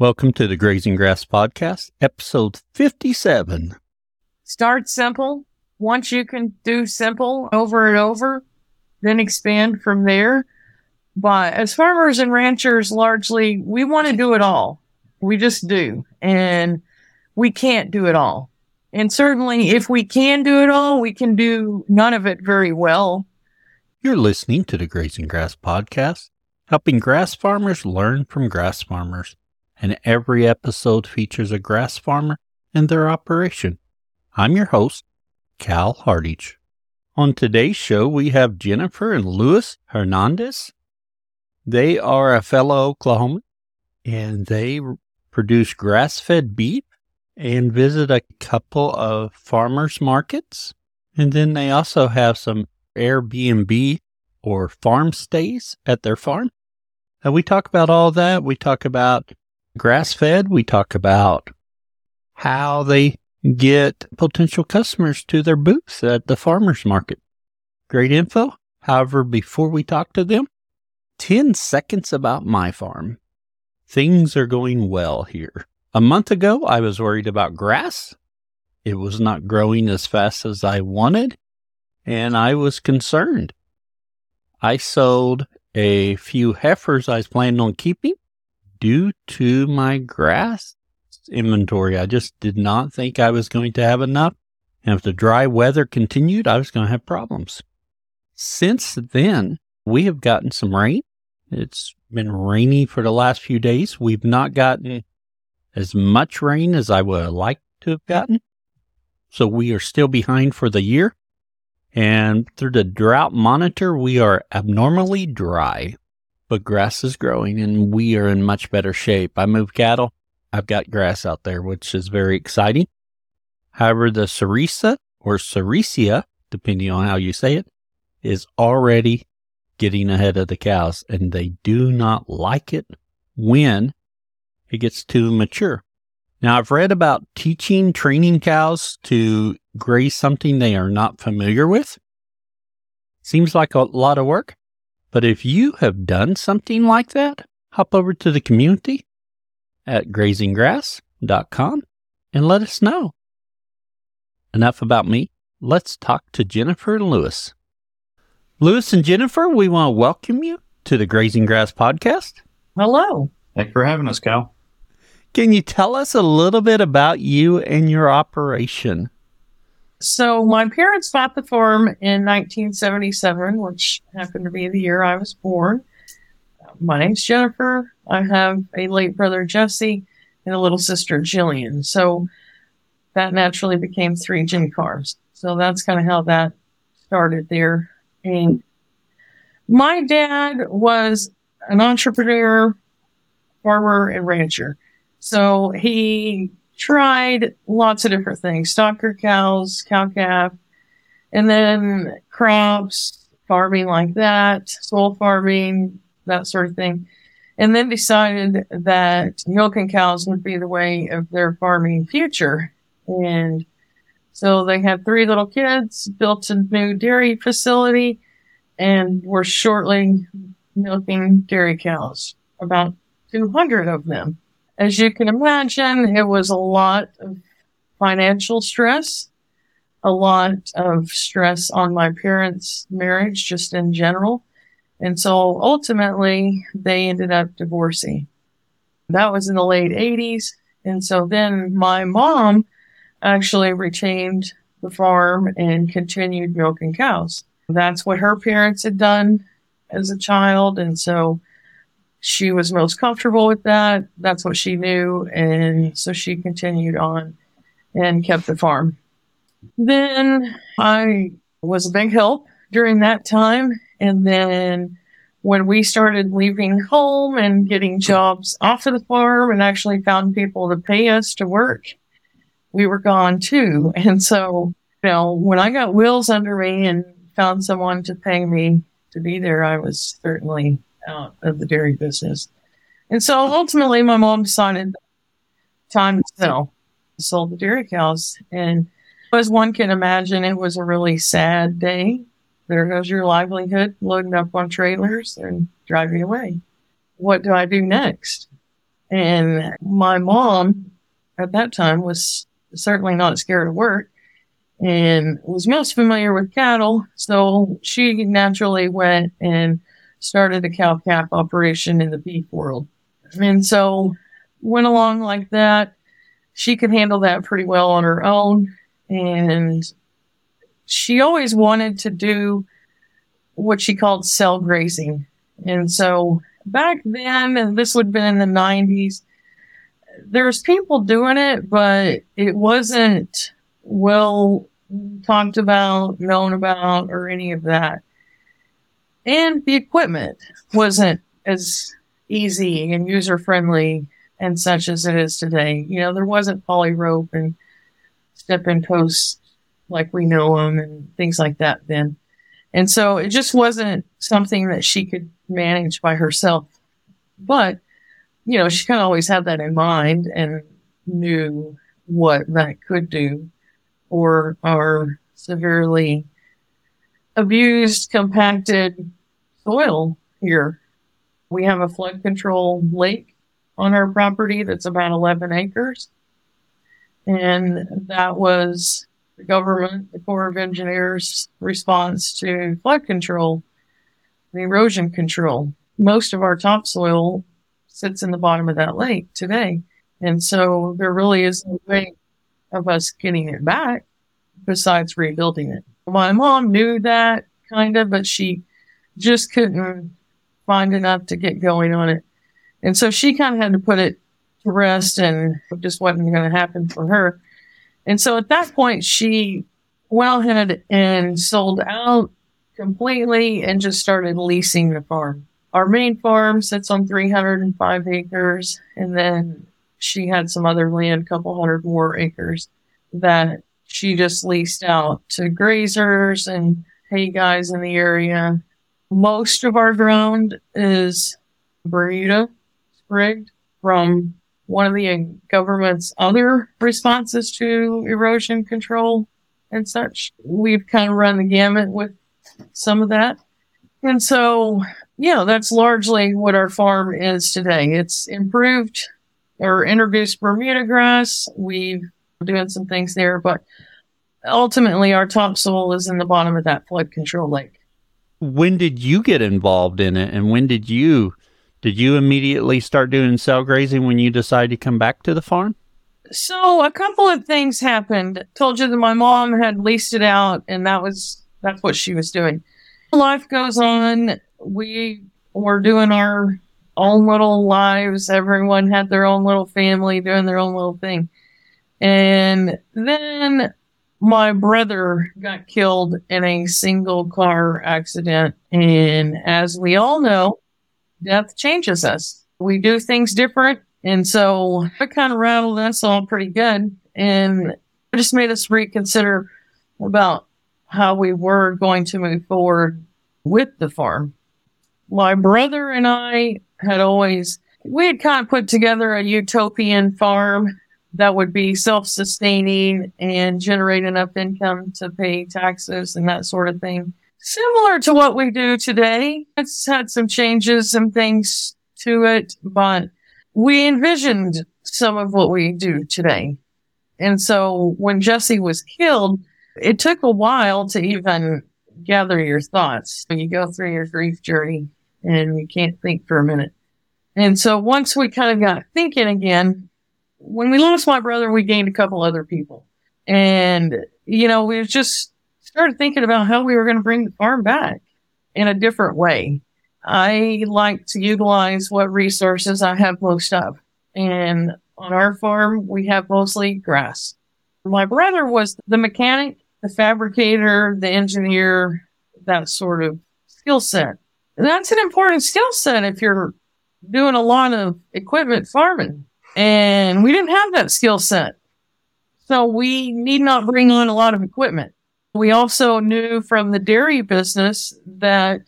Welcome to the Grazing Grass Podcast, episode 57. Start simple. Once you can do simple over and over, then expand from there. But as farmers and ranchers, largely, we want to do it all. We just do. And we can't do it all. And certainly, if we can do it all, we can do none of it very well. You're listening to the Grazing Grass Podcast, helping grass farmers learn from grass farmers. And every episode features a grass farmer and their operation. I'm your host, Cal Hardage. On today's show, we have Jennifer and Luis Hernandez. They are a fellow Oklahoman and they produce grass fed beef and visit a couple of farmers markets. And then they also have some Airbnb or farm stays at their farm. And we talk about all that. We talk about grass fed. We talk about how they get potential customers to their booths at the farmers market. Great info. However, before we talk to them, 10 seconds about my farm. Things are going well here. A month ago, I was worried about grass. It was not growing as fast as I wanted, and I was concerned. I sold a few heifers I was planning on keeping due to my grass inventory. I just did not think I was going to have enough. And if the dry weather continued, I was going to have problems. Since then, we have gotten some rain. It's been rainy for the last few days. We've not gotten as much rain as I would have liked to have gotten. So we are still behind for the year. And through the drought monitor, we are abnormally dry, but grass is growing and we are in much better shape. I move cattle. I've got grass out there, which is very exciting. However, the Sericea or Sericea, depending on how you say it, is already getting ahead of the cows and they do not like it when it gets too mature. Now, I've read about teaching, training cows to graze something they are not familiar with. Seems like a lot of work, but if you have done something like that, hop over to the community at grazinggrass.com and let us know. Enough about me. Let's talk to Jennifer and Lewis. Luis and Jennifer, we want to welcome you to the Grazing Grass podcast. Hello. Thanks for having us, Cal. Can you tell us a little bit about you and your operation? So, my parents bought the farm in 1977, which happened to be the year I was born. My name's Jennifer. I have a late brother, Jesse, and a little sister, Jillian. So, that naturally became three J farms. So, that's kind of how that started there. And my dad was an entrepreneur, farmer, and rancher. So he tried lots of different things, stocker cows, cow calf, and then crops, farming like that, soil farming, that sort of thing. And then decided that milking cows would be the way of their farming future. And so they had three little kids, built a new dairy facility, and were shortly milking dairy cows, about 200 of them. As you can imagine, it was a lot of financial stress, a lot of stress on my parents' marriage, just in general. And so ultimately, they ended up divorcing. That was in the late 80s. And so then my mom actually retained the farm and continued milking cows. That's what her parents had done as a child. And so she was most comfortable with that. That's what she knew. And so she continued on and kept the farm. Then I was a big help during that time. And then when we started leaving home and getting jobs off of the farm and actually found people to pay us to work, we were gone too. And so, you know, when I got wheels under me and found someone to pay me to be there, I was certainly out of the dairy business. And so ultimately, my mom decided time to sell, sold the dairy cows. And as one can imagine, it was a really sad day. There goes your livelihood, loading up on trailers and driving away. What do I do next? And my mom at that time was certainly not scared of work and was most familiar with cattle. So she naturally went and started a cow calf operation in the beef world. And so went along like that. She could handle that pretty well on her own. And she always wanted to do what she called cell grazing. And so back then, and this would have been in the 90s, there's people doing it, but it wasn't well talked about, known about, or any of that. And the equipment wasn't as easy and user friendly and such as it is today. You know, there wasn't poly rope and step in posts like we know them and things like that then. And so it just wasn't something that she could manage by herself. But, you know, she kind of always had that in mind and knew what that could do or our severely abused, compacted soil here. We have a flood control lake on our property that's about 11 acres. And that was the government, the Corps of Engineers response to flood control, the erosion control. Most of our topsoil sits in the bottom of that lake today. And so there really is no way of us getting it back besides rebuilding it. My mom knew that kind of, but she just couldn't find enough to get going on it. And so she kind of had to put it to rest and it just wasn't going to happen for her. And so at that point, she went ahead and sold out completely and just started leasing the farm. Our main farm sits on 305 acres, and then she had some other land, a couple hundred more acres that she just leased out to grazers and hay guys in the area. Most of our ground is Bermuda sprigged from one of the government's other responses to erosion control and such. We've kind of run the gamut with some of that. And so, know, that's largely what our farm is today. It's improved or introduced Bermuda grass. We've doing some things there, but ultimately our topsoil is in the bottom of that flood control lake. When did you get involved in it and when did you did you immediately start doing cell grazing when you decided to come back to the farm? So a couple of things happened. Told you that my mom had leased it out and that was that's what she was doing. Life goes on. We were doing our own little lives. Everyone had their own little family doing their own little thing. And then my brother got killed in a single car accident. And as we all know, death changes us. We do things different. And so it kind of rattled us all pretty good. And it just made us reconsider about how we were going to move forward with the farm. My brother and I had always, we had kind of put together a utopian farm that would be self sustaining and generate enough income to pay taxes and that sort of thing similar to what we do today. It's had some changes and things to it, but we envisioned some of what we do today. And so when Jesse was killed, it took a while to even gather your thoughts. When You go through your grief journey and you can't think for a minute. And so once we kind of got thinking again, when we lost my brother, we gained a couple other people. And, you know, we just started thinking about how we were going to bring the farm back in a different way. I like to utilize what resources I have most of. And on our farm, we have mostly grass. My brother was the mechanic, the fabricator, the engineer, that sort of skill set. That's an important skill set if you're doing a lot of equipment farming. And we didn't have that skill set. So we need not bring on a lot of equipment. We also knew from the dairy business that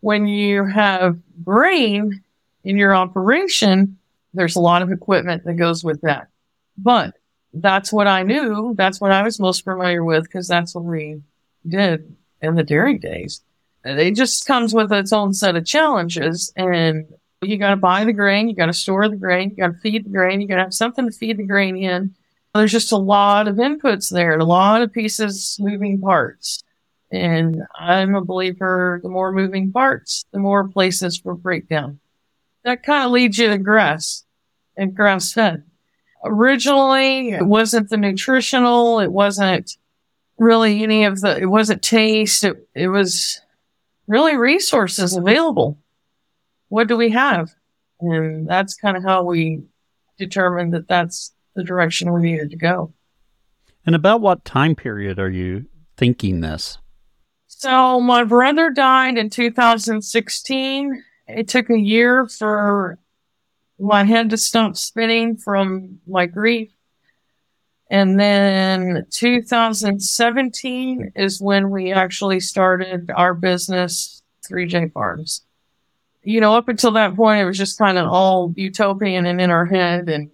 when you have grain in your operation, there's a lot of equipment that goes with that. But that's what I knew. That's what I was most familiar with because that's what we did in the dairy days. It just comes with its own set of challenges. And You got to buy the grain, you got to store the grain, you got to feed the grain, you got to have something to feed the grain in. There's just a lot of inputs there, a lot of pieces, moving parts. And I'm a believer the more moving parts, the more places for breakdown. That kind of leads you to grass and grass fed. Originally, it wasn't the nutritional, it wasn't really any of the, it wasn't taste, it, it was really resources available. What do we have? And that's kind of how we determined that that's the direction we needed to go. And about what time period are you thinking this? So my brother died in 2016. It took a year for my head to stop spinning from my grief. And then 2017 is when we actually started our business, 3J Farms. You know, up until that point, it was just kind of all utopian and in our head. And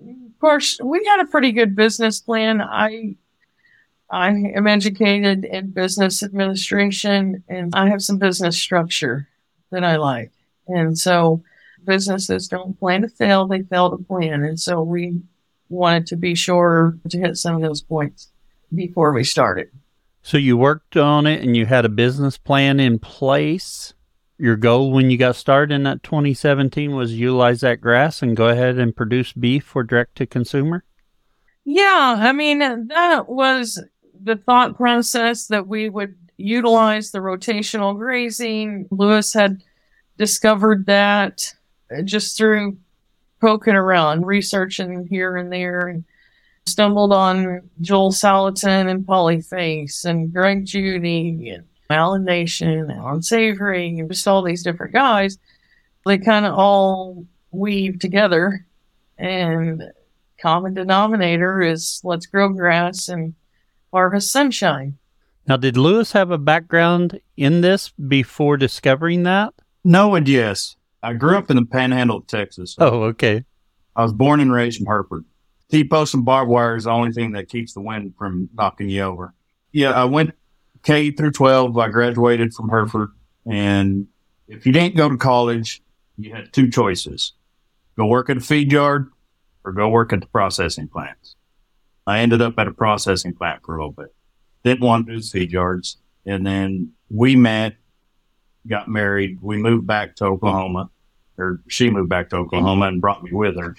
of course, we had a pretty good business plan. I, I am educated in business administration and I have some business structure that I like. And so businesses don't plan to fail, they fail to plan. And so we wanted to be sure to hit some of those points before we started. So you worked on it and you had a business plan in place. Your goal when you got started in that 2017 was utilize that grass and go ahead and produce beef for direct to consumer? Yeah, I mean, that was the thought process that we would utilize the rotational grazing. Luis had discovered that just through poking around, researching here and there, and stumbled on Joel Salatin and Polyface and Greg Judy and Allan Nation and Allan Savory and just all these different guys. They kind of all weave together, and common denominator is let's grow grass and harvest sunshine. Now, did Luis have a background in this before discovering that? No and yes. I grew up in the panhandle of Texas. Oh, okay. I was born and raised in Hereford. T-post and barbed wire is the only thing that keeps the wind from knocking you over. Yeah, I went K through 12. I graduated from Hereford. And if you didn't go to college, you had two choices. Go work at a feed yard or go work at the processing plants. I ended up at a processing plant for a little bit. Didn't want to do feed yards. And then we met got married. We moved back to Oklahoma, or she moved back to Oklahoma and brought me with her.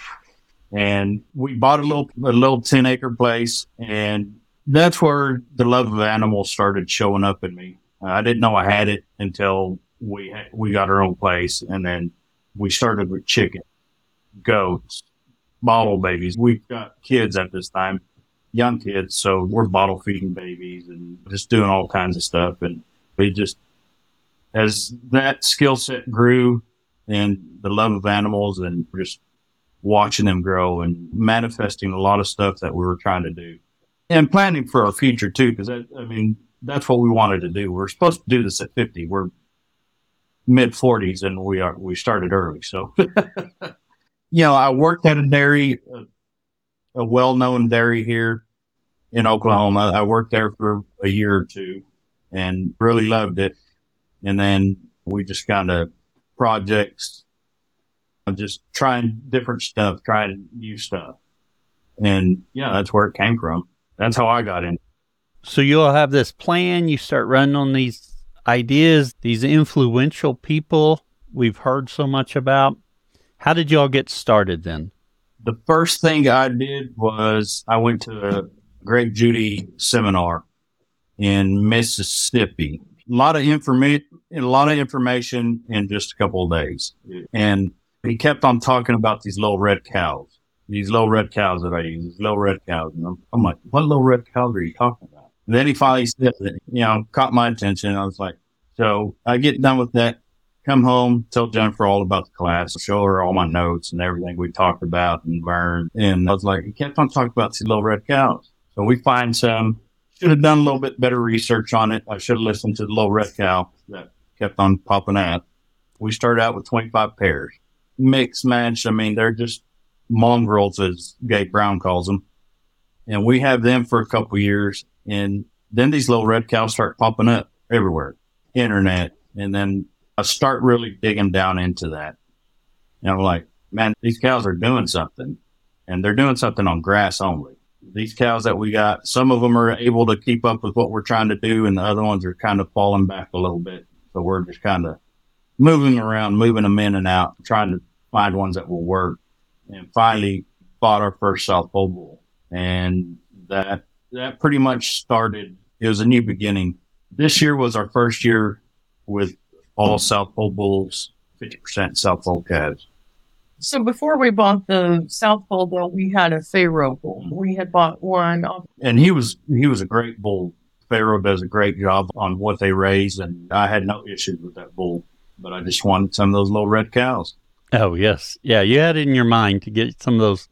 And we bought a little a little ten acre place, and that's where the love of animals started showing up in me. Uh, I didn't know I had it until we we got our own place, and then we started with chicken, goats, bottle babies. We've got kids at this time, young kids, so we're bottle feeding babies and just doing all kinds of stuff. And we just as that skill set grew and the love of animals and just watching them grow and manifesting a lot of stuff that we were trying to do and planning for our future too. Cause I, I mean, that's what we wanted to do. We're supposed to do this at 50. We're mid forties and we are, we started early. So, you know, I worked at a dairy, a, a well-known dairy here in Oklahoma. I worked there for a year or two and really loved it. And then we just kind of projects, just trying different stuff, trying new stuff. And yeah, that's where it came from. That's how I got in. So you'll have this plan, you start running on these ideas, these influential people we've heard so much about. How did y'all get started then? The first thing I did was I went to a Greg Judy seminar in Mississippi a lot of information, a lot of information in just a couple of days. And he kept on talking about these little red cows, these little red cows that I use, these little red cows. And I'm, I'm like, what little red cows are you talking about? And then he finally said you know, caught my attention. I was like, so I get done with that, come home, tell Jennifer all about the class, show her all my notes and everything we talked about and learned. And I was like, he kept on talking about these little red cows. So we find some should have done a little bit better research on it. I should have listened to the little red cow that kept on popping out. We started out with 25 pairs. Mixed match. I mean, they're just mongrels, as Gabe Brown calls them. And we have them for a couple years. And then these little red cows start popping up everywhere, internet. And then I start really digging down into that. And I'm like, man, these cows are doing something and they're doing something on grass only. These cows that we got, some of them are able to keep up with what we're trying to do and the other ones are kind of falling back a little bit. So we're just kind of moving around, moving them in and out, trying to find ones that will work. And finally bought our first South Pole bull. And that, that pretty much started, it was a new beginning. This year was our first year with all South Pole bulls, 50% South Pole calves. So before we bought the South Pole bull, we had a Pharo bull. We had bought one. off- And he was, he was a great bull. Pharo does a great job on what they raise. And I had no issues with that bull, but I just wanted some of those little red cows. Oh, yes. Yeah, you had it in your mind to get some of those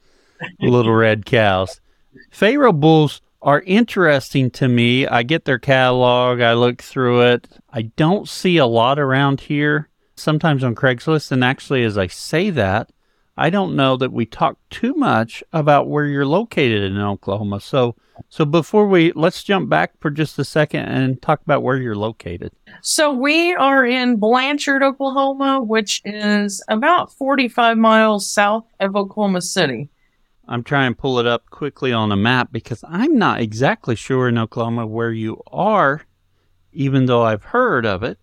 little red cows. Pharo bulls are interesting to me. I get their catalog, I look through it. I don't see a lot around here, sometimes on Craigslist. And actually, as I say that, I don't know that we talk too much about where you're located in Oklahoma. So, so before we let's jump back for just a second and talk about where you're located. So we are in Blanchard, Oklahoma, which is about 45 miles south of Oklahoma City. I'm trying to pull it up quickly on a map because I'm not exactly sure in Oklahoma where you are, even though I've heard of it.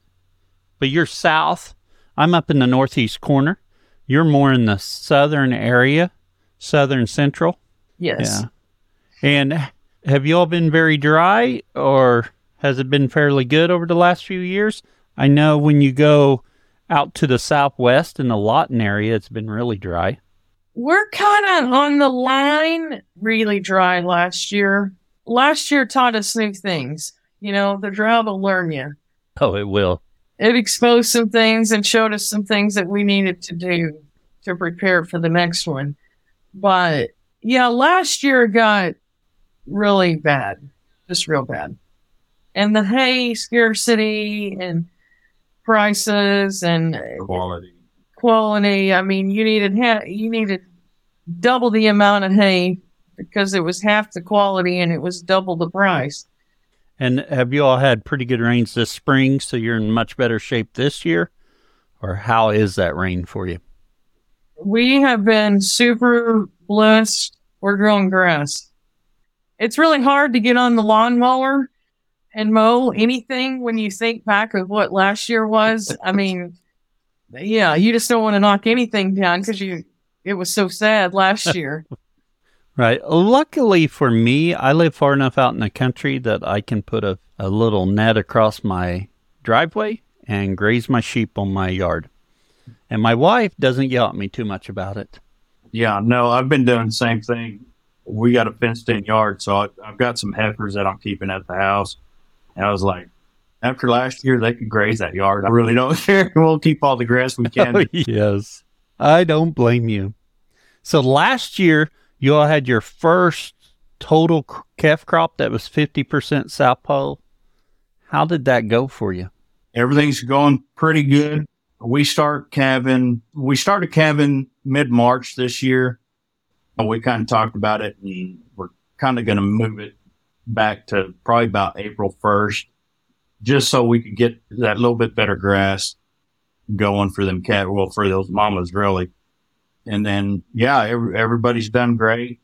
But you're south. I'm up in the northeast corner. You're more in the southern area, southern central. Yes. Yeah. And have you all been very dry or has it been fairly good over the last few years? I know when you go out to the southwest in the Lawton area, it's been really dry. We're kind of on the line, really dry last year. Last year taught us new things. You know, the drought will learn you. Oh, it will. It exposed some things and showed us some things that we needed to do to prepare for the next one. But yeah, last year got really bad, just real bad. And the hay scarcity and prices and Quality. quality. I mean, you needed ha- you needed double the amount of hay because it was half the quality and it was double the price. And have you all had pretty good rains this spring, so you're in much better shape this year? Or how is that rain for you? We have been super blessed. We're growing grass. It's really hard to get on the lawnmower and mow anything when you think back of what last year was. I mean, yeah, you just don't want to knock anything down because you it was so sad last year. Right. Luckily for me, I live far enough out in the country that I can put a, a little net across my driveway and graze my sheep on my yard. And my wife doesn't yell at me too much about it. Yeah, no, I've been doing the same thing. We got a fenced in yard, so I, I've got some heifers that I'm keeping at the house. And I was like, after last year, they could graze that yard. I really don't care. We'll keep all the grass we can. yes. I don't blame you. So last year, you all had your first total calf crop that was 50% South Pole. How did that go for you? Everything's going pretty good. We start calving. We started calving mid March this year. We kind of talked about it and we're kind of going to move it back to probably about April 1st, just so we could get that little bit better grass going for them cat, well, for those mamas really. And then, yeah, every, everybody's done great.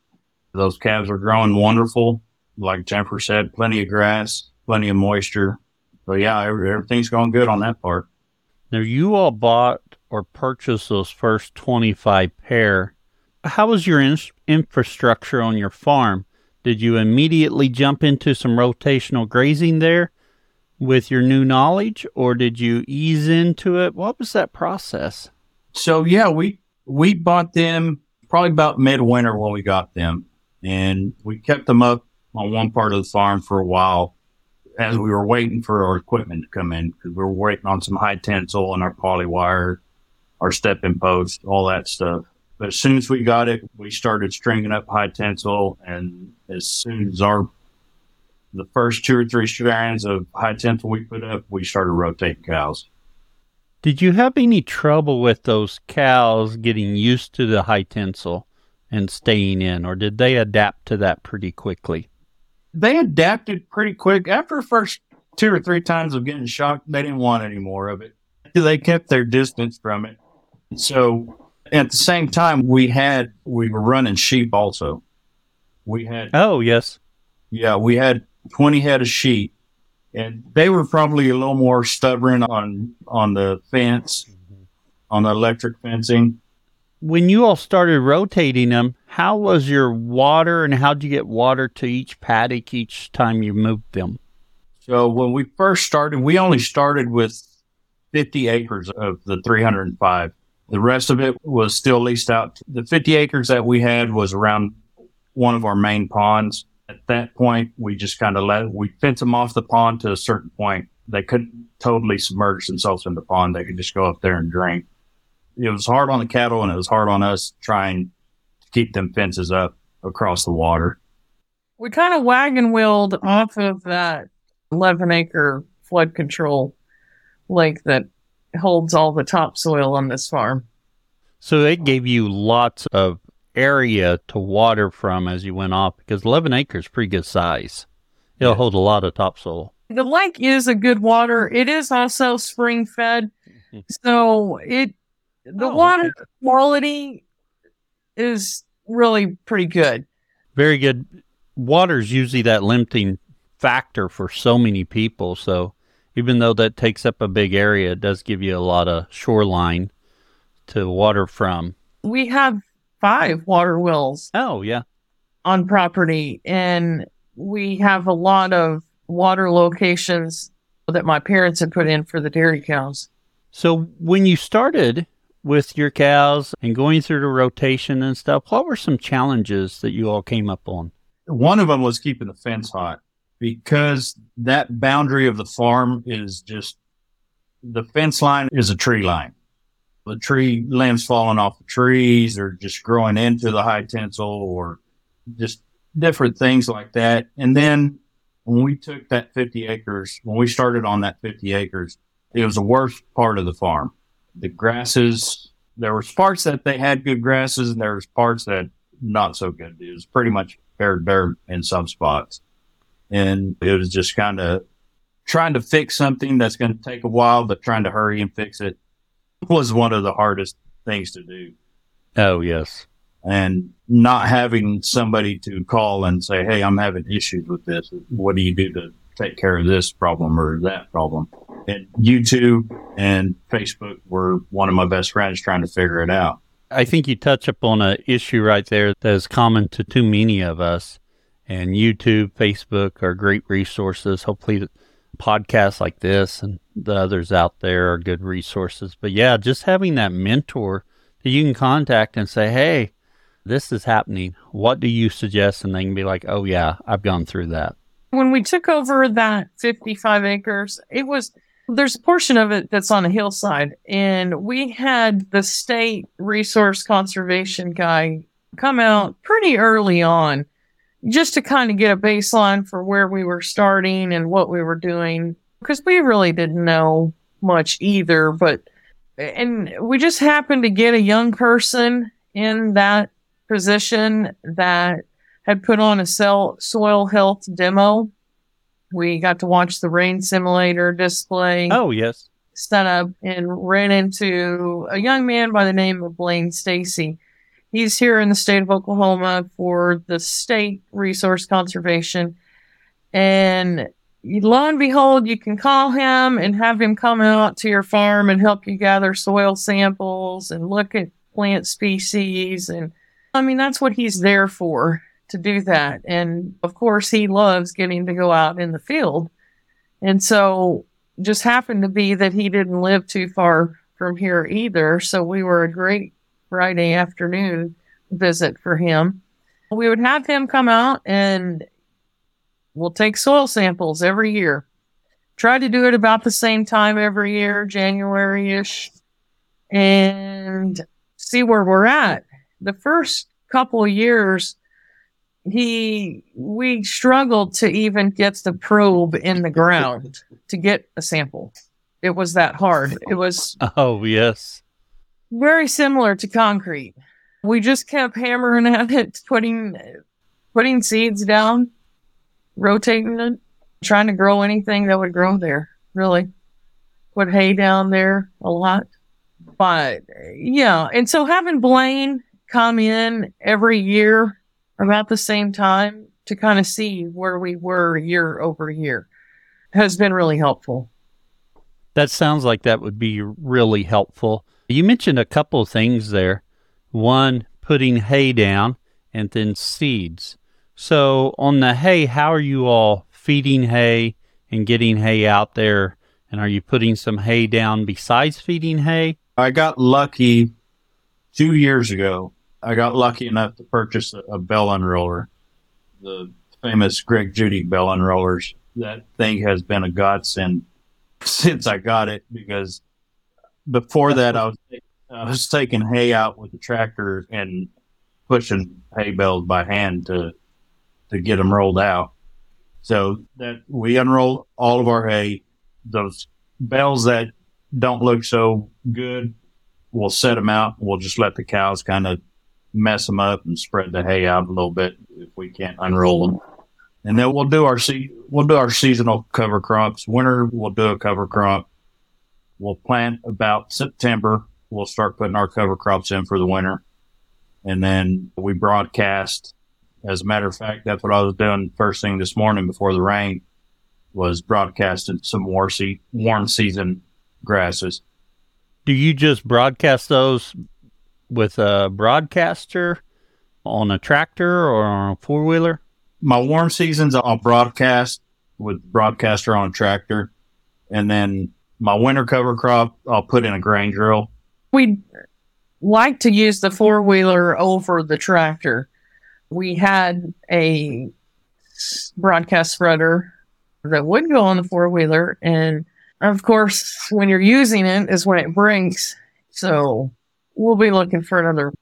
Those calves are growing wonderful. Like Jennifer said, plenty of grass, plenty of moisture. So yeah, every- everything's going good on that part. Now, you all bought or purchased those first 25 pair. How was your in- infrastructure on your farm? Did you immediately jump into some rotational grazing there with your new knowledge, or did you ease into it? What was that process? So yeah, we we bought them probably about midwinter when we got them, and we kept them up on one part of the farm for a while as we were waiting for our equipment to come in because we were waiting on some high tensile and our poly wire, our stepping post, all that stuff. But as soon as we got it, we started stringing up high tensile, and as soon as our the first two or three strands of high tensile we put up, we started rotating cows. Did you have any trouble with those cows getting used to the high tensile and staying in, or did they adapt to that pretty quickly? they adapted pretty quick. After the first two or three times of getting shocked, they didn't want any more of it. They kept their distance from it. So At the same time, we had we were running sheep also. We had Oh, yes. yeah, we had twenty head of sheep, and they were probably a little more stubborn on on the fence, mm-hmm. on the electric fencing. When you all started rotating them, how was your water and how'd you get water to each paddock each time you moved them? So when we first started, we only started with 50 acres of the 305. The rest of it was still leased out. The 50 acres that we had was around one of our main ponds. At that point, we just kind of let, we fence them off the pond to a certain point. They couldn't totally submerge themselves in the pond. They could just go up there and drink. It was hard on the cattle and it was hard on us trying to keep them fences up across the water. We kind of wagon wheeled off of that 11 acre flood control lake that holds all the topsoil on this farm. So it gave you lots of area to water from as you went off because 11 acres pretty good size. It'll Yeah. hold a lot of topsoil. The lake is a good water. It is also spring fed. Mm-hmm. So it, the Oh, water okay. quality is really pretty good. Very good. Water's usually that limiting factor for so many people. So even though that takes up a big area, it does give you a lot of shoreline to water from. We have five water wells Oh, yeah. on property and we have a lot of water locations that my parents had put in for the dairy cows. So when you started with your cows and going through the rotation and stuff, what were some challenges that you all came up on? One of them was keeping the fence hot because that boundary of the farm is just the fence line is a tree line. The tree limbs falling off the trees or just growing into the high tensile or just different things like that. And then when we took that 50 acres, when we started on that 50 acres, it was the worst part of the farm. The grasses, there was parts that they had good grasses and there was parts that not so good. It was pretty much bare dirt in some spots. And it was just kind of trying to fix something that's going to take a while, but trying to hurry and fix it was one of the hardest things to do. Oh, yes. And not having somebody to call and say, Hey, I'm having issues with this. What do you do to take care of this problem or that problem? And YouTube and Facebook were one of my best friends trying to figure it out. I think you touch upon an issue right there that is common to too many of us. And YouTube, Facebook are great resources. Hopefully, podcasts like this and the others out there are good resources. But yeah, just having that mentor that you can contact and say, hey, this is happening. What do you suggest? And they can be like, oh, yeah, I've gone through that. When we took over that 55 acres, it was there's a portion of it that's on a hillside and we had the state resource conservation guy come out pretty early on just to kind of get a baseline for where we were starting and what we were doing because we really didn't know much either but and we just happened to get a young person in that position that had put on a cell, soil health demo we got to watch the rain simulator display Oh, yes. set up and ran into a young man by the name of Blaine Stacy. He's here in the state of Oklahoma for the state resource conservation. And lo and behold, you can call him and have him come out to your farm and help you gather soil samples and look at plant species. And I mean, that's what he's there for to do that. And of course, he loves getting to go out in the field. And so just happened to be that he didn't live too far from here either. So we were a great Friday afternoon visit for him. We would have him come out and we'll take soil samples every year. Try to do it about the same time every year, January ish, and see where we're at. The first couple years, he we struggled to even get the probe in the ground to get a sample. It was that hard. It was Oh, yes. Very similar to concrete. We just kept hammering at it, putting putting seeds down, rotating it, trying to grow anything that would grow there. Really, put hay down there a lot. But yeah, and so having Blaine come in every year about the same time to kind of see where we were year over year has been really helpful. That sounds like that would be really helpful. You mentioned a couple of things there. One, putting hay down, and then seeds. So, on the hay, how are you all feeding hay and getting hay out there? And are you putting some hay down besides feeding hay? I got lucky two years ago. I got lucky enough to purchase a, a bale unroller, the famous Greg Judy bale unrollers. That thing has been a godsend since I got it because before that I was I was taking hay out with the tractor and pushing hay bales by hand to to get them rolled out. So that we unroll all of our hay. Those bales that don't look so good, we'll set them out. We'll just let the cows kind of mess them up and spread the hay out a little bit if we can't unroll them. And then we'll do our se- we'll do our seasonal cover crops. Winter we'll do a cover crop. We'll plant about September. We'll start putting our cover crops in for the winter. And then we broadcast. As a matter of fact, that's what I was doing first thing this morning before the rain was broadcasting some warm, se- warm season grasses. Do you just broadcast those with a broadcaster on a tractor or on a four wheeler? My warm seasons I'll broadcast with broadcaster on a tractor, and then my winter cover crop I'll put in a grain drill. We like to use the four wheeler over the tractor. We had a broadcast spreader that would go on the four wheeler, and of course, when you're using it is when it breaks. So we'll be looking for another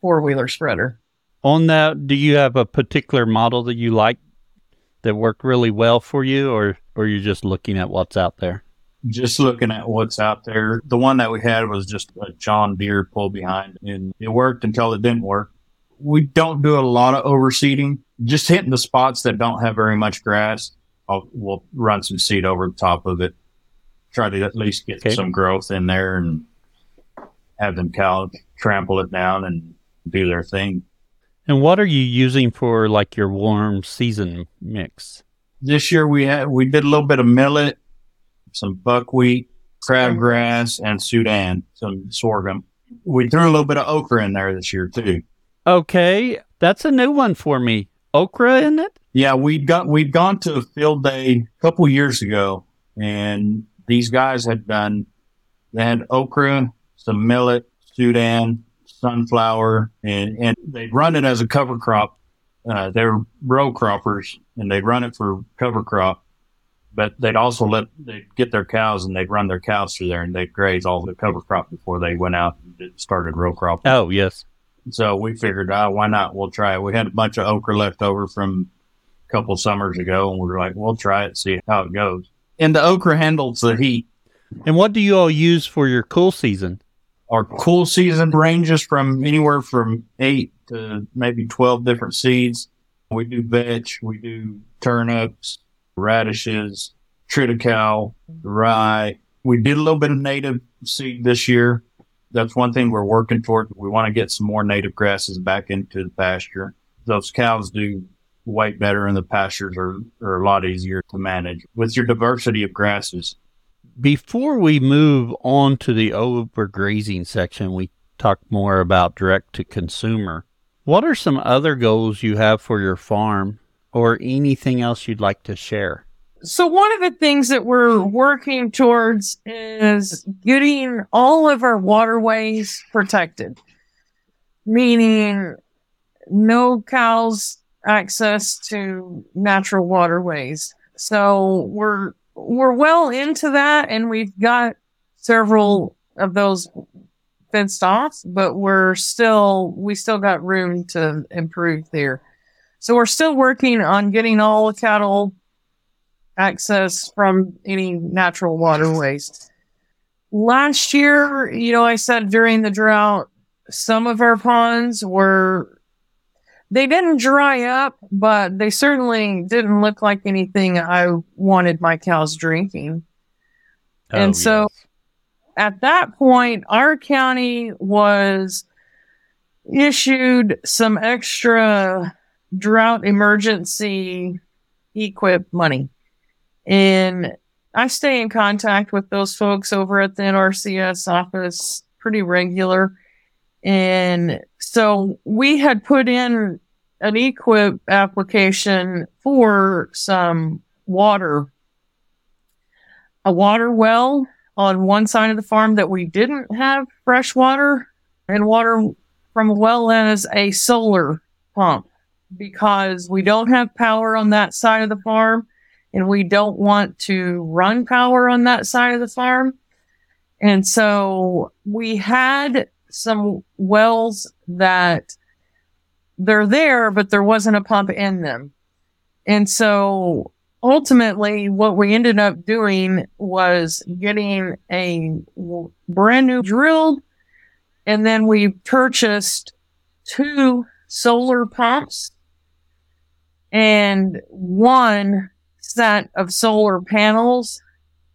four wheeler spreader. On that, do you have a particular model that you like that worked really well for you, or or you're just looking at what's out there? Just looking at what's out there. The one that we had was just a John Deere pull behind, and it worked until it didn't work. We don't do a lot of overseeding, just hitting the spots that don't have very much grass. I'll, we'll run some seed over the top of it, try to at least get Okay. some growth in there and have them cow trample it down and do their thing. And what are you using for like your warm season mix? This year we had we did a little bit of millet, some buckwheat, crabgrass, and Sudan, some sorghum. We threw a little bit of okra in there this year too. Okay, that's a new one for me. Okra in it? Yeah, we'd got we'd gone to a field day a couple years ago, and these guys had done they had okra, some millet, Sudan, sunflower, and and they'd run it as a cover crop. Uh, they're row croppers, and they'd run it for cover crop. But they'd also let they'd get their cows and they'd run their cows through there, and they'd graze all the cover crop before they went out and started row crop. Oh, yes. So we figured, ah, why not? We'll try it. We had a bunch of okra left over from a couple summers ago, and we were like, we'll try it, see how it goes. And the okra handles the heat. And what do you all use for your cool season? Our cool season ranges from anywhere from eight to maybe 12 different seeds. We do vetch, we do turnips, radishes, triticale, rye. We did a little bit of native seed this year. That's one thing we're working toward. We want to get some more native grasses back into the pasture. Those cows do way better and the pastures are, are a lot easier to manage with your diversity of grasses. Before we move on to the overgrazing section, we talk more about direct to consumer. What are some other goals you have for your farm or anything else you'd like to share? So one of the things that we're working towards is getting all of our waterways protected, meaning no cows access to natural waterways. So we're we're well into that and we've got several of those fenced off, but we're still we still got room to improve there. So we're still working on getting all the cattle access from any natural waterways. Last year, you know, I said during the drought, some of our ponds were, they didn't dry up, but they certainly didn't look like anything I wanted my cows drinking. Oh, and so- at that point, our county was issued some extra drought emergency EQIP money. And I stay in contact with those folks over at the NRCS office pretty regular. And so we had put in an EQIP application for some water, a water well on one side of the farm that we didn't have fresh water and water from a well as a solar pump because we don't have power on that side of the farm and we don't want to run power on that side of the farm. And so we had some wells that they're there, but there wasn't a pump in them. And so ultimately what we ended up doing was getting a brand new drilled and then we purchased two solar pumps and one set of solar panels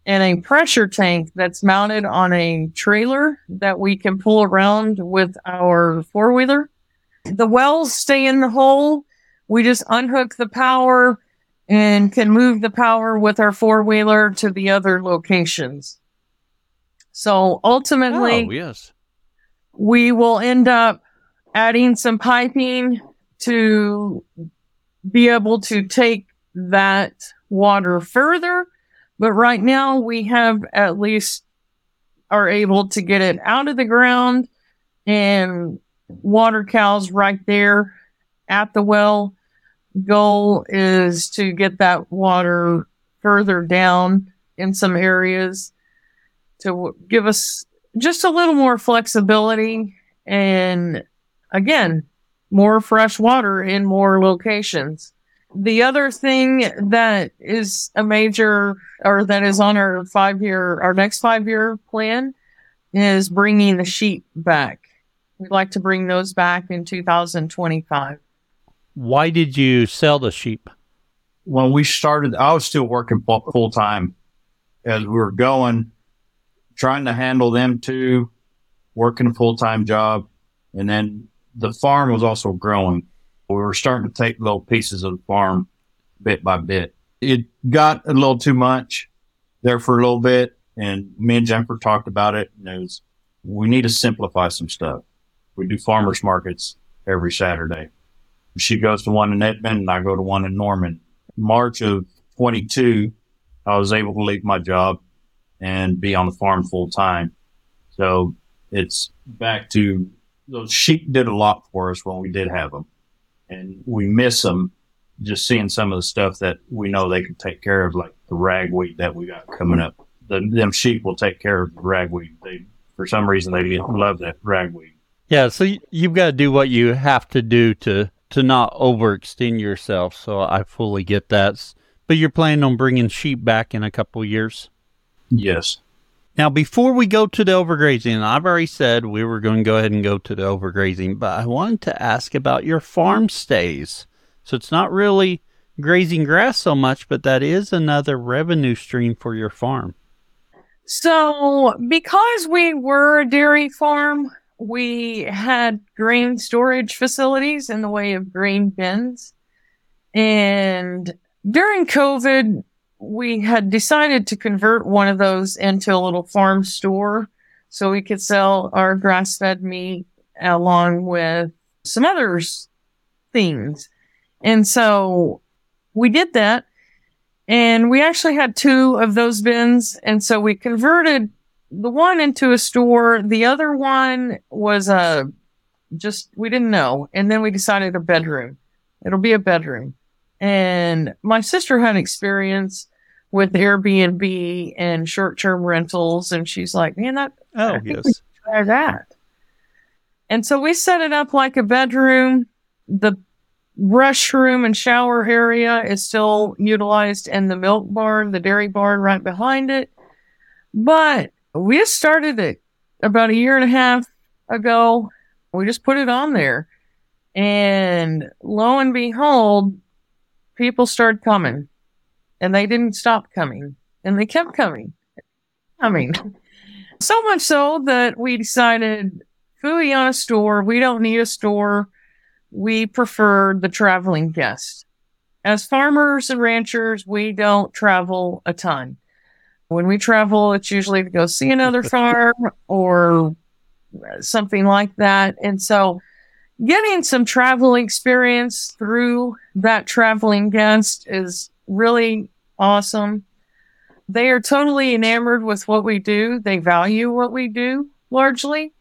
and a pressure tank that's mounted on a trailer that we can pull around with our four wheeler. The wells stay in the hole. We just unhook the power and can move the power with our four wheeler to the other locations. So ultimately, Oh, yes. we will end up adding some piping to be able to take that water further. But right now we have at least are able to get it out of the ground and water cows right there at the well. Goal is to get that water further down in some areas to give us just a little more flexibility and again, more fresh water in more locations. The other thing that is a major or that is on our five year, our next five year plan is bringing the sheep back. We'd like to bring those back in 2025. Why did you sell the sheep? when we started, I was still working full time as we were going, trying to handle them too, working a full time job. And then the farm was also growing. We were starting to take little pieces of the farm bit by bit. It got a little too much there for a little bit. And me and Jennifer talked about it. And it was, we need to simplify some stuff. We do farmers markets every Saturday. She goes to one in Edmond and I go to one in Norman. March of 22, I was able to leave my job and be on the farm full time. So it's back to those sheep did a lot for us when we did have them and we miss them just seeing some of the stuff that we know they can take care of, like the ragweed that we got coming up. The, them sheep will take care of the ragweed. They, for some reason, they love that ragweed. Yeah, so you've got to do what you have to do to to not overextend yourself. So I fully get that. But you're planning on bringing sheep back in a couple years. Yes. Now, before we go to the overgrazing, I've already said we were going to go ahead and go to the overgrazing, but I wanted to ask about your farm stays. So it's not really grazing grass so much, but that is another revenue stream for your farm. So, because we were a dairy farm, we had grain storage facilities in the way of grain bins. And during COVID, we had decided to convert one of those into a little farm store so we could sell our grass fed meat along with some other things. And so we did that. And we actually had two of those bins. And so we converted the one into a store. The other one was a just, we didn't know. And then we decided a bedroom. It'll be a bedroom. And my sister had experience with Airbnb and short term rentals. And she's like, man, that, Oh, I yes. try that. And so we set it up like a bedroom. The restroom and shower area is still utilized in the milk barn, the dairy barn right behind it. But we started it about a year and a half ago. We just put it on there. And lo and behold, people started coming and they didn't stop coming and they kept coming. I mean, So much so that we decided, fooey on a store. We don't need a store. We prefer the traveling guest. As farmers and ranchers, we don't travel a ton. When we travel, it's usually to go see another farm or something like that. And so getting some travel experience through that traveling guest is really awesome. They are totally enamored with what we do. They value what we do largely.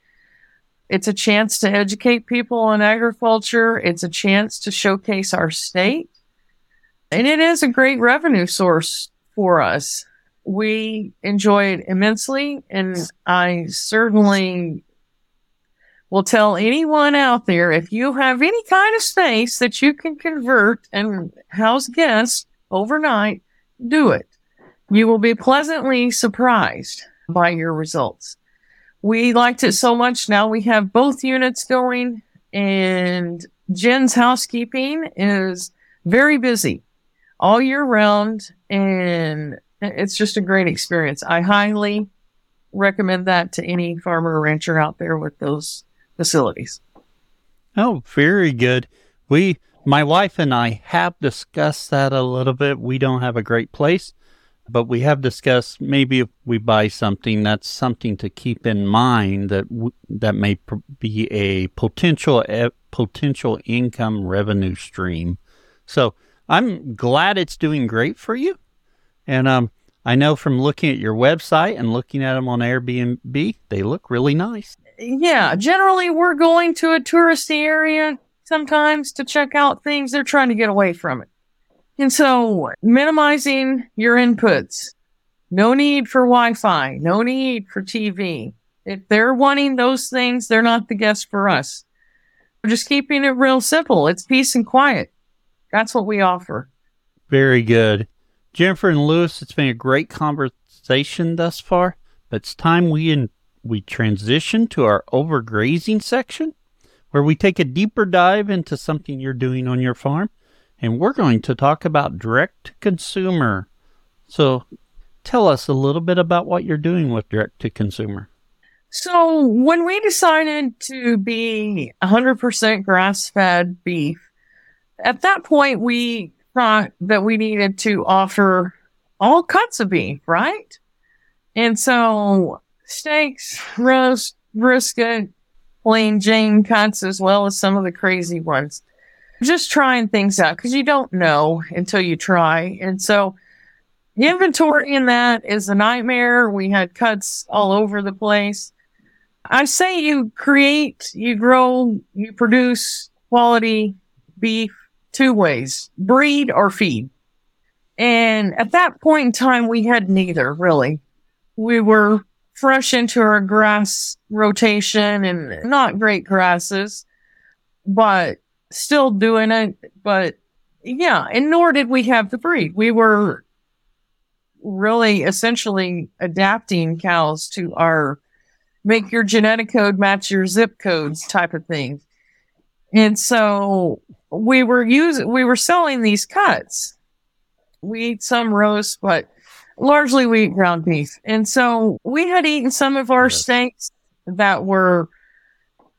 It's a chance to educate people on agriculture. It's a chance to showcase our state. And it is a great revenue source for us. We enjoy it immensely. And I certainly will tell anyone out there if you have any kind of space that you can convert and house guests overnight, do it. You will be pleasantly surprised by your results. We liked it so much. Now we have both units going and Jen's housekeeping is very busy all year round and it's just a great experience. I highly recommend that to any farmer or rancher out there with those facilities. Oh, very good. We, my wife and I have discussed that a little bit. We don't have a great place, but we have discussed maybe if we buy something, that's something to keep in mind that w- that may pr- be a potential e- potential income revenue stream. So I'm glad it's doing great for you, and um, I know from looking at your website and looking at them on Airbnb, they look really nice yeah, generally we're going to a touristy area sometimes to check out things. They're trying to get away from it. And so minimizing your inputs. No need for Wi-Fi. No need for TV. If they're wanting those things, they're not the guest for us. We're just keeping it real simple. It's peace and quiet. That's what we offer. Very good. Jennifer and Luis, it's been a great conversation thus far, but it's time we in- we transition to our overgrazing section where we take a deeper dive into something you're doing on your farm. And we're going to talk about direct to consumer. So tell us a little bit about what you're doing with direct to consumer. So when we decided to be 100% grass fed beef, at that point we thought that we needed to offer all cuts of beef, right? And so steaks, roast, brisket, plain Jane cuts, as well as some of the crazy ones. Just trying things out because you don't know until you try. And so inventory in that is a nightmare. We had cuts all over the place. I say you create, you grow, you produce quality beef two ways, breed or feed. And at that point in time, we had neither really. We were fresh into our grass rotation and not great grasses, but still doing it. But yeah, and nor did we have the breed. We were really essentially adapting cows to our make your genetic code match your zip codes type of thing. And so we were using, we were selling these cuts. We eat some roast, but largely we eat ground beef. And so we had eaten some of our yes. steaks that were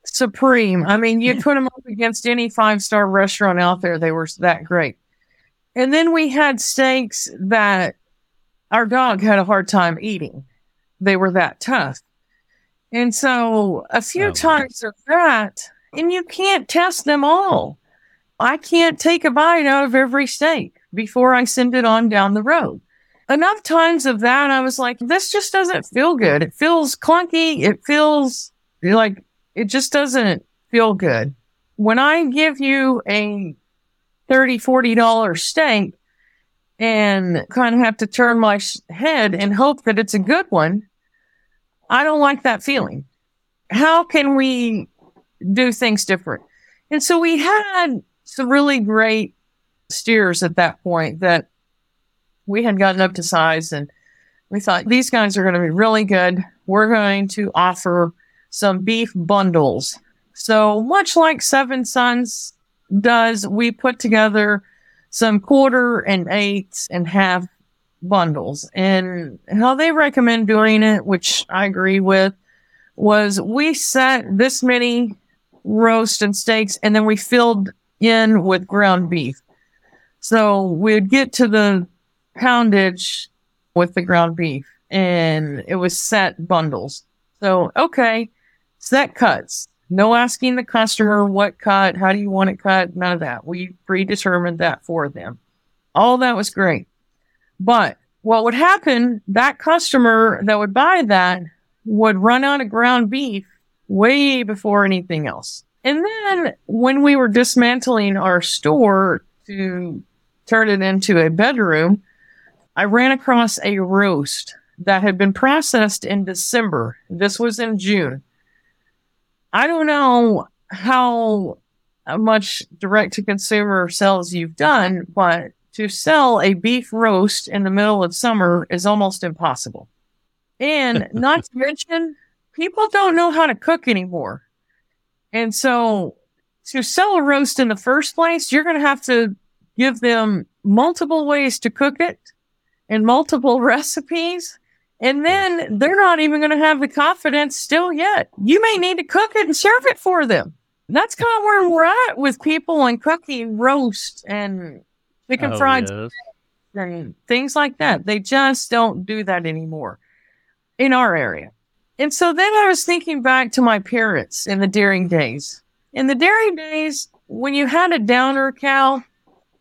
supreme. I mean, you put them up against any five star restaurant out there, they were that great. And then we had steaks that our dog had a hard time eating. They were that tough. And so a few oh, times of that, and you can't test them all. I can't take a bite out of every steak before I send it on down the road enough times of that, I was like, this just doesn't feel good. It feels clunky. It feels like it just doesn't feel good. When I give you a 30 $40 steak and kind of have to turn my head and hope that it's a good one, I don't like that feeling. How can we do things different? And so we had some really great steers at that point that we had gotten up to size and we thought these guys are going to be really good. We're going to offer some beef bundles. So much like Seven Sons does, we put together some quarter and eighths and half bundles. And how they recommend doing it, which I agree with, was we set this many roast and steaks and then we filled in with ground beef. So we'd get to the poundage with the ground beef and it was set bundles. So, okay, set cuts. No asking the customer what cut, how do you want it cut, none of that. We predetermined that for them. All that was great. But what would happen, that customer that would buy that would run out of ground beef way before anything else. And then when we were dismantling our store to turn it into a bedroom, I ran across a roast that had been processed in December. This was in June. I don't know how much direct to consumer sales you've done, but to sell a beef roast in the middle of summer is almost impossible. And not to mention, people don't know how to cook anymore. And so to sell a roast in the first place, you're going to have to give them multiple ways to cook it and multiple recipes. And then they're not even going to have the confidence still yet. You may need to cook it and serve it for them. That's kind of where we're at with people and cooking roast and chicken Oh, fried yes. and things like that. They just don't do that anymore in our area. And so then I was thinking back to my parents in the dairying days. In the dairy days, when you had a downer cow,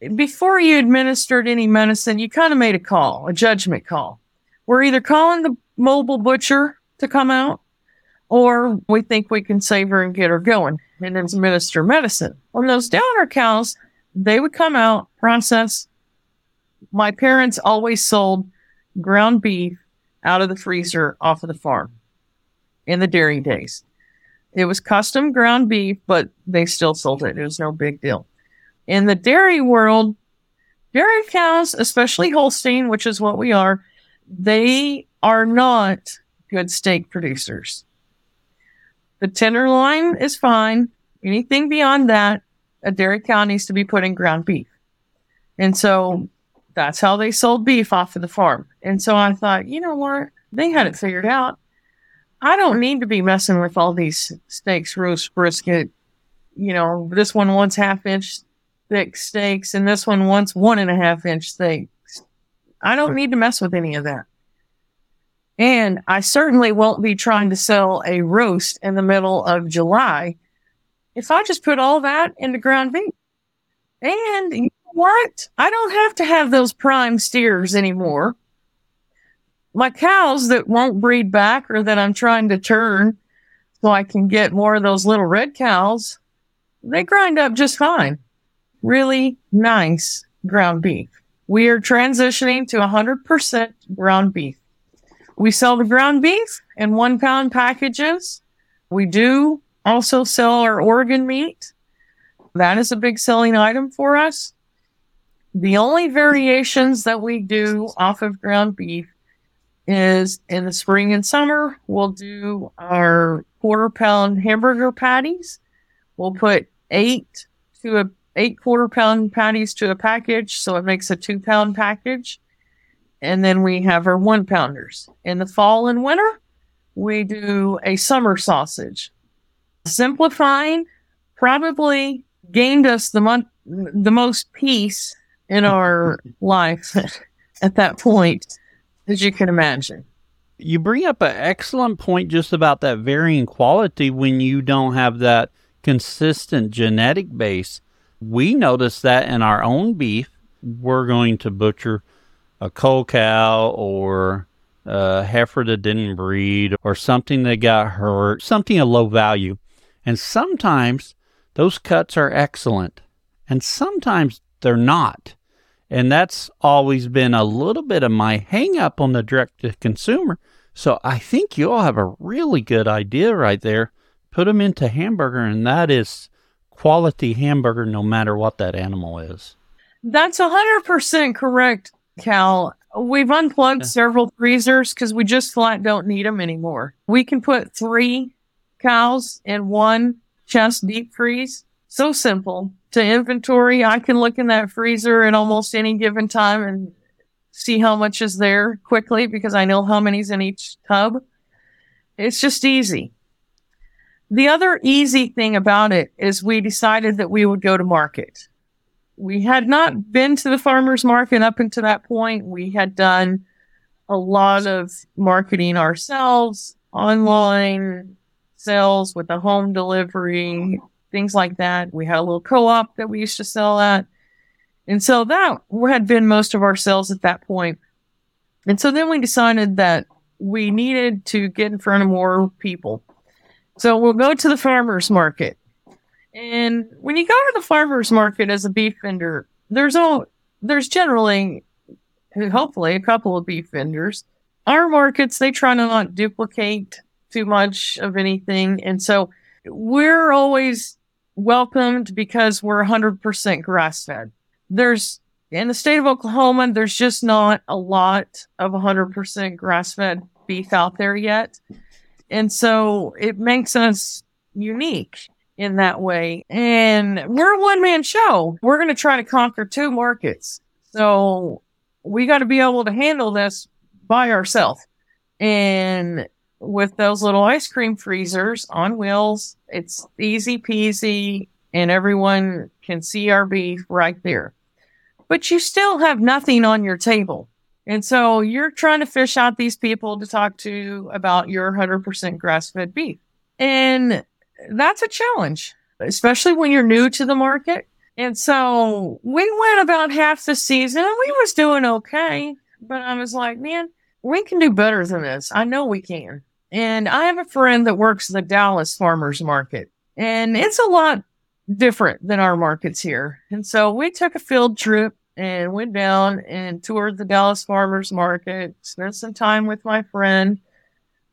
before you administered any medicine, you kind of made a call, a judgment call. We're either calling the mobile butcher to come out, or we think we can save her and get her going and then administer medicine. On those downer cows, they would come out, process. My parents always sold ground beef out of the freezer off of the farm in the dairy days. It was custom ground beef, but they still sold it. It was no big deal. In the dairy world, dairy cows, especially Holstein, which is what we are, they are not good steak producers. The tenderloin is fine. Anything beyond that, a dairy cow needs to be put in ground beef. And so that's how they sold beef off of the farm. And so I thought, you know what? They had it figured out. I don't need to be messing with all these steaks, roast brisket. You know, this one wants half inch thick steaks and this one wants one and a half inch steaks. I don't need to mess with any of that. And I certainly won't be trying to sell a roast in the middle of July if I just put all that into ground beef. And you know what? I don't have to have those prime steers anymore. My cows that won't breed back or that I'm trying to turn so I can get more of those little red cows, they grind up just fine. Really nice ground beef. We are transitioning to 100% ground beef. We sell the ground beef in one pound packages. We do also sell our organ meat. That is a big selling item for us. The only variations that we do off of ground beef is in the spring and summer, we'll do our quarter pound hamburger patties. We'll put eight to a eight quarter pound patties to a package, so it makes a two pound package. And then we have our one pounders. In the fall and winter, we do a summer sausage. Simplifying probably gained us the mon- the most peace in our life at that point, as you can imagine. You bring up an excellent point just about that varying quality when you don't have that consistent genetic base. We notice that in our own beef. We're going to butcher a cull cow or uh, a heifer that didn't breed or something that got hurt, something of low value. And sometimes those cuts are excellent and sometimes they're not. And that's always been a little bit of my hang up on the direct to consumer. So I think you all have a really good idea right there. Put them into hamburger, and that is quality hamburger no matter what that animal is. That's 100% correct, Cal. We've unplugged Yeah. several freezers because we just flat don't need them anymore. We can put three cows in one chest deep freeze. So simple to inventory. I can look in that freezer at almost any given time and see how much is there quickly because I know how many's in each tub. It's just easy. The other easy thing about it is we decided that we would go to market. We had not been to the farmer's market up until that point. We had done a lot of marketing ourselves, online sales with the home delivery, things like that. We had a little co-op that we used to sell at. And so that had been most of our sales at that point. And so then we decided that we needed to get in front of more people. So we'll go to the farmer's market. And when you go to the farmer's market as a beef vendor, there's all there's generally hopefully a couple of beef vendors. Our markets, they try to not duplicate too much of anything. And so we're always welcomed because we're 100% grass fed. There's in the state of Oklahoma, there's just not a lot of 100% grass fed beef out there yet. And so it makes us unique in that way. And we're a one man show. We're going to try to conquer two markets. So we got to be able to handle this by ourselves. And with those little ice cream freezers on wheels, it's easy peasy and everyone can see our beef right there. But you still have nothing on your table. And so you're trying to fish out these people to talk to about your 100% grass fed beef. And that's a challenge, especially when you're new to the market and so we went about half the season and we was doing okay. But I was like, man, we can do better than this. I know we can. And I have a friend that works the Dallas farmers market and it's a lot different than our markets here. And so we took a field trip and went down and toured the Dallas farmers market, spent some time with my friend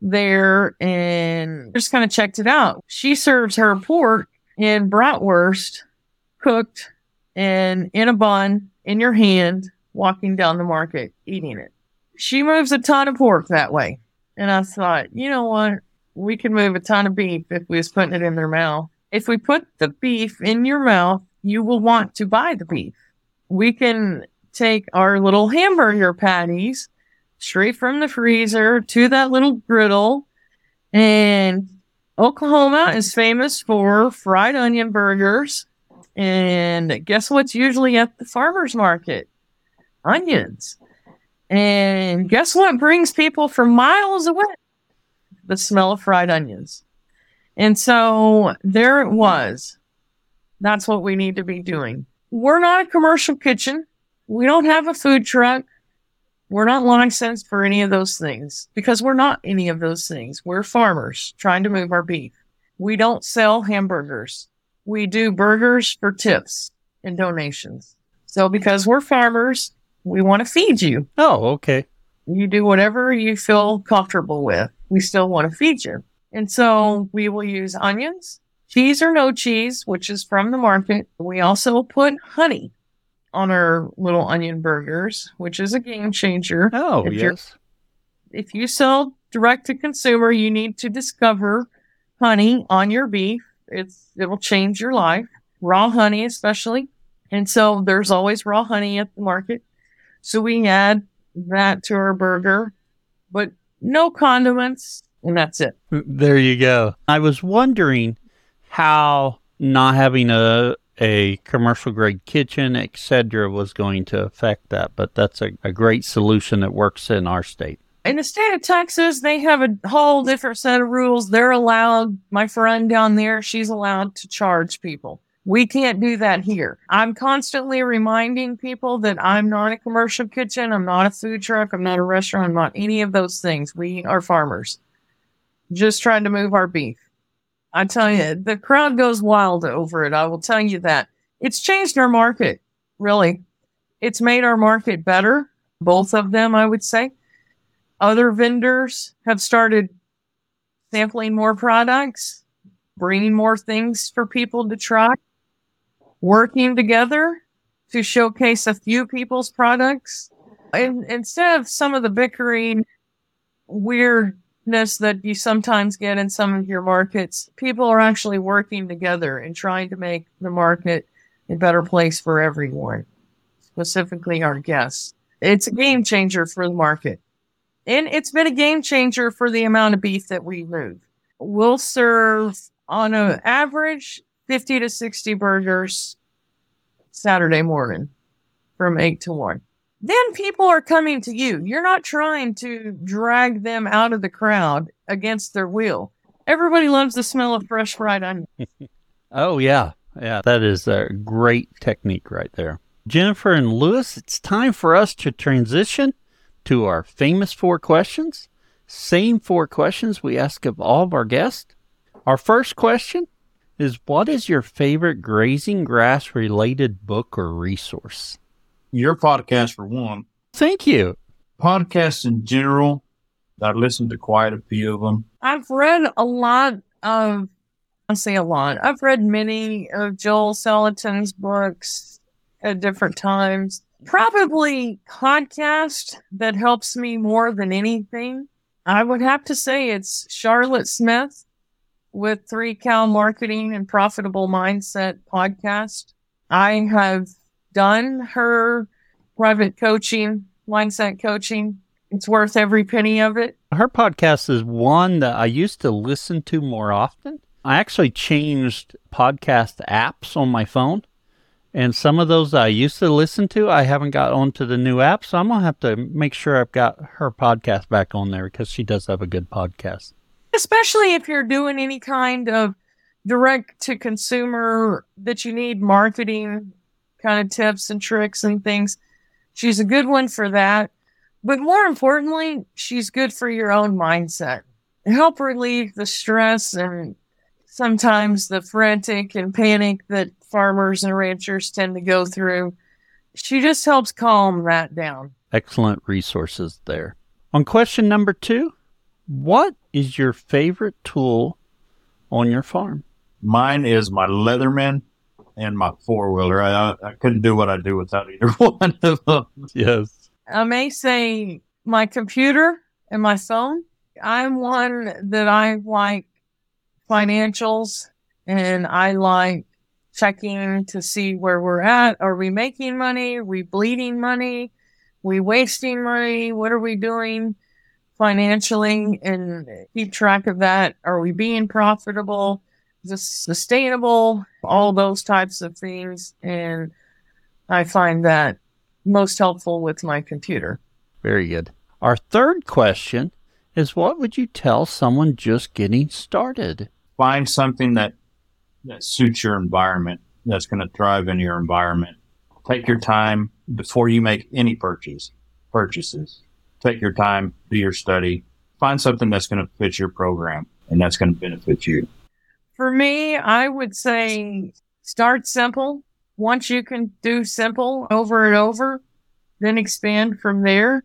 there and just kind of checked it out. She serves her pork in bratwurst cooked and in a bun in your hand, walking down the market, eating it. She moves a ton of pork that way. And I thought, you know what? We could move a ton of beef if we was putting it in their mouth. If we put the beef in your mouth, you will want to buy the beef. We can take our little hamburger patties straight from the freezer to that little griddle. And Oklahoma is famous for fried onion burgers and guess what's usually at the farmer's market? Onions. And guess what brings people from miles away? The smell of fried onions. And so there it was. That's what we need to be doing. We're not a commercial kitchen. We don't have a food truck. We're not licensed for any of those things because we're not any of those things. We're farmers trying to move our beef. We don't sell hamburgers we do burgers for tips and donations. So because we're farmers, we want to feed you. Oh, okay. You do whatever you feel comfortable with. We still want to feed you. And so we will use onions, cheese or no cheese, which is from the market. We also put honey on our little onion burgers, which is a game changer. Oh, if yes. If you sell direct to consumer, you need to discover honey on your beef it's it'll change your life. Raw honey, especially. And so there's always raw honey at the market. So we add that to our burger, but no condiments, and that's it. There you go. I was wondering how not having a a commercial grade kitchen, etc., was going to affect that, but that's a, a great solution that works in our state in the state of Texas, they have a whole different set of rules. They're allowed, my friend down there, she's allowed to charge people. We can't do that here. I'm constantly reminding people that I'm not a commercial kitchen. I'm not a food truck. I'm not a restaurant. I'm not any of those things. We are farmers just trying to move our beef. I tell you, the crowd goes wild over it. I will tell you that. It's changed our market, really. It's made our market better. Both of them, I would say other vendors have started sampling more products, bringing more things for people to try, working together to showcase a few people's products. And instead of some of the bickering weirdness that you sometimes get in some of your markets, people are actually working together and trying to make the market a better place for everyone, specifically our guests. It's a game changer for the market. And it's been a game changer for the amount of beef that we move. We'll serve on an average 50 to 60 burgers Saturday morning from 8 to 1. Then people are coming to you. You're not trying to drag them out of the crowd against their will. Everybody loves the smell of fresh fried onion. oh, yeah. Yeah, that is a great technique right there. Jennifer and Luis, it's time for us to transition to our famous four questions. Same four questions we ask of all of our guests. Our first question is What is your favorite grazing grass related book or resource? Your podcast, for one. Thank you. Podcasts in general, I've listened to quite a few of them. I've read a lot of, I say a lot, I've read many of Joel Salatin's books at different times. Probably podcast that helps me more than anything. I would have to say it's Charlotte Smith with Three Cow Marketing and Profitable Mindset podcast. I have done her private coaching, mindset coaching. It's worth every penny of it. Her podcast is one that I used to listen to more often. I actually changed podcast apps on my phone. And some of those I used to listen to, I haven't got onto the new app. So I'm going to have to make sure I've got her podcast back on there because she does have a good podcast. Especially if you're doing any kind of direct to consumer that you need marketing kind of tips and tricks and things. She's a good one for that. But more importantly, she's good for your own mindset. Help relieve the stress and sometimes the frantic and panic that farmers and ranchers tend to go through. She just helps calm that down. Excellent resources there. On question number two, what is your favorite tool on your farm? Mine is my Leatherman and my four wheeler. I, I couldn't do what I do without either one of them. Yes. I may say my computer and my phone. I'm one that I like financials and I like checking to see where we're at. Are we making money? Are we bleeding money? Are we wasting money? What are we doing financially and keep track of that? Are we being profitable? Just sustainable, all those types of things. And I find that most helpful with my computer. Very good. Our third question is what would you tell someone just getting started? Find something that, that suits your environment, that's going to thrive in your environment. Take your time before you make any purchase, purchases. Take your time, do your study, find something that's going to fit your program and that's going to benefit you. For me, I would say start simple. Once you can do simple over and over, then expand from there.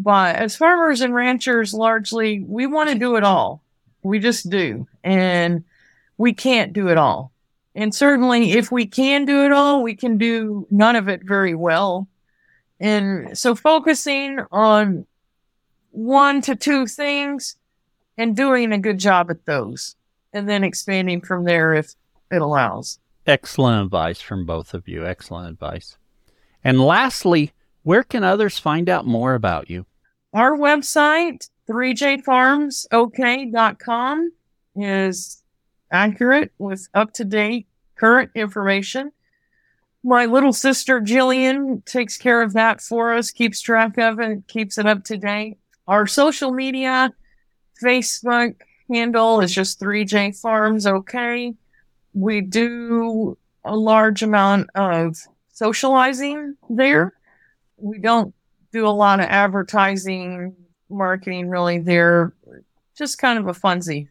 But as farmers and ranchers, largely, we want to do it all. We just do. And we can't do it all. And certainly, if we can do it all, we can do none of it very well. And so focusing on one to two things and doing a good job at those and then expanding from there if it allows. Excellent advice from both of you. Excellent advice. And lastly, where can others find out more about you? Our website, 3jfarmsok.com, is accurate with up to date current information. My little sister Jillian takes care of that for us, keeps track of it, keeps it up to date. Our social media, Facebook, handle is just 3J Farms okay. We do a large amount of socializing there. We don't do a lot of advertising, marketing really there. Just kind of a funsy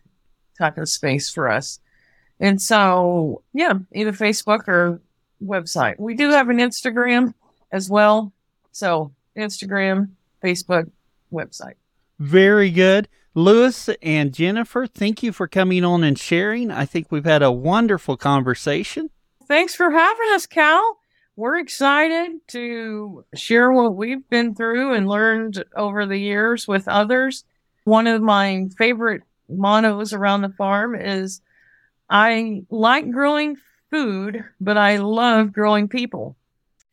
type of space for us. And so, yeah, either Facebook or website. We do have an Instagram as well. So, Instagram, Facebook, website. Very good. Luis and Jennifer, thank you for coming on and sharing. I think we've had a wonderful conversation. Thanks for having us, Cal. We're excited to share what we've been through and learned over the years with others. One of my favorite mottos around the farm is I like growing food, but I love growing people.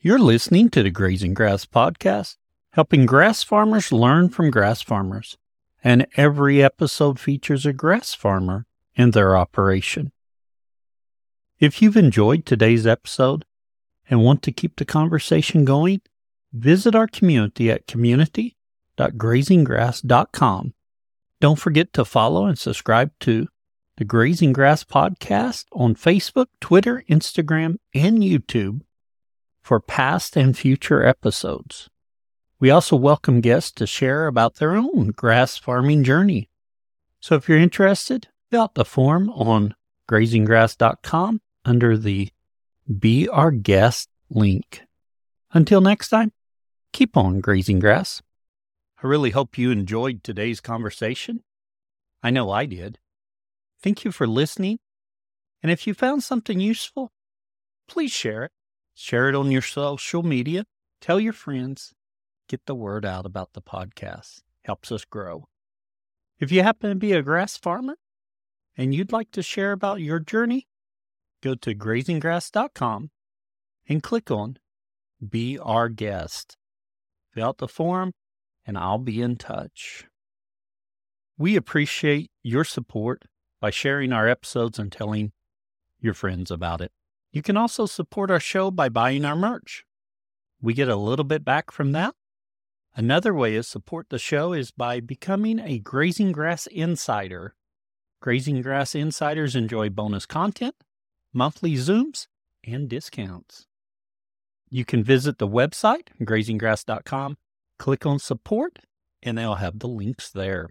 You're listening to the Grazing Grass Podcast helping grass farmers learn from grass farmers. And every episode features a grass farmer and their operation. If you've enjoyed today's episode and want to keep the conversation going, visit our community at community.grazinggrass.com. Don't forget to follow and subscribe to the Grazing Grass Podcast on Facebook, Twitter, Instagram, and YouTube for past and future episodes. We also welcome guests to share about their own grass farming journey. So if you're interested, fill out the form on grazinggrass.com under the Be Our Guest link. Until next time, keep on grazing grass. I really hope you enjoyed today's conversation. I know I did. Thank you for listening. And if you found something useful, please share it. Share it on your social media. Tell your friends. Get the word out about the podcast. Helps us grow. If you happen to be a grass farmer and you'd like to share about your journey, go to grazinggrass.com and click on Be Our Guest. Fill out the form and I'll be in touch. We appreciate your support by sharing our episodes and telling your friends about it. You can also support our show by buying our merch. We get a little bit back from that. Another way to support the show is by becoming a Grazing Grass Insider. Grazing Grass Insiders enjoy bonus content, monthly Zooms, and discounts. You can visit the website, grazinggrass.com, click on support, and they'll have the links there.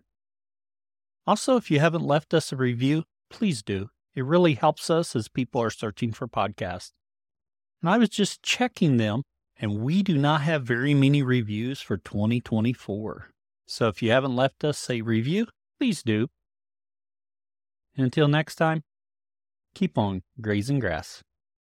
Also, if you haven't left us a review, please do. It really helps us as people are searching for podcasts. And I was just checking them, and we do not have very many reviews for 2024. So if you haven't left us a review, please do. And until next time, keep on grazing grass.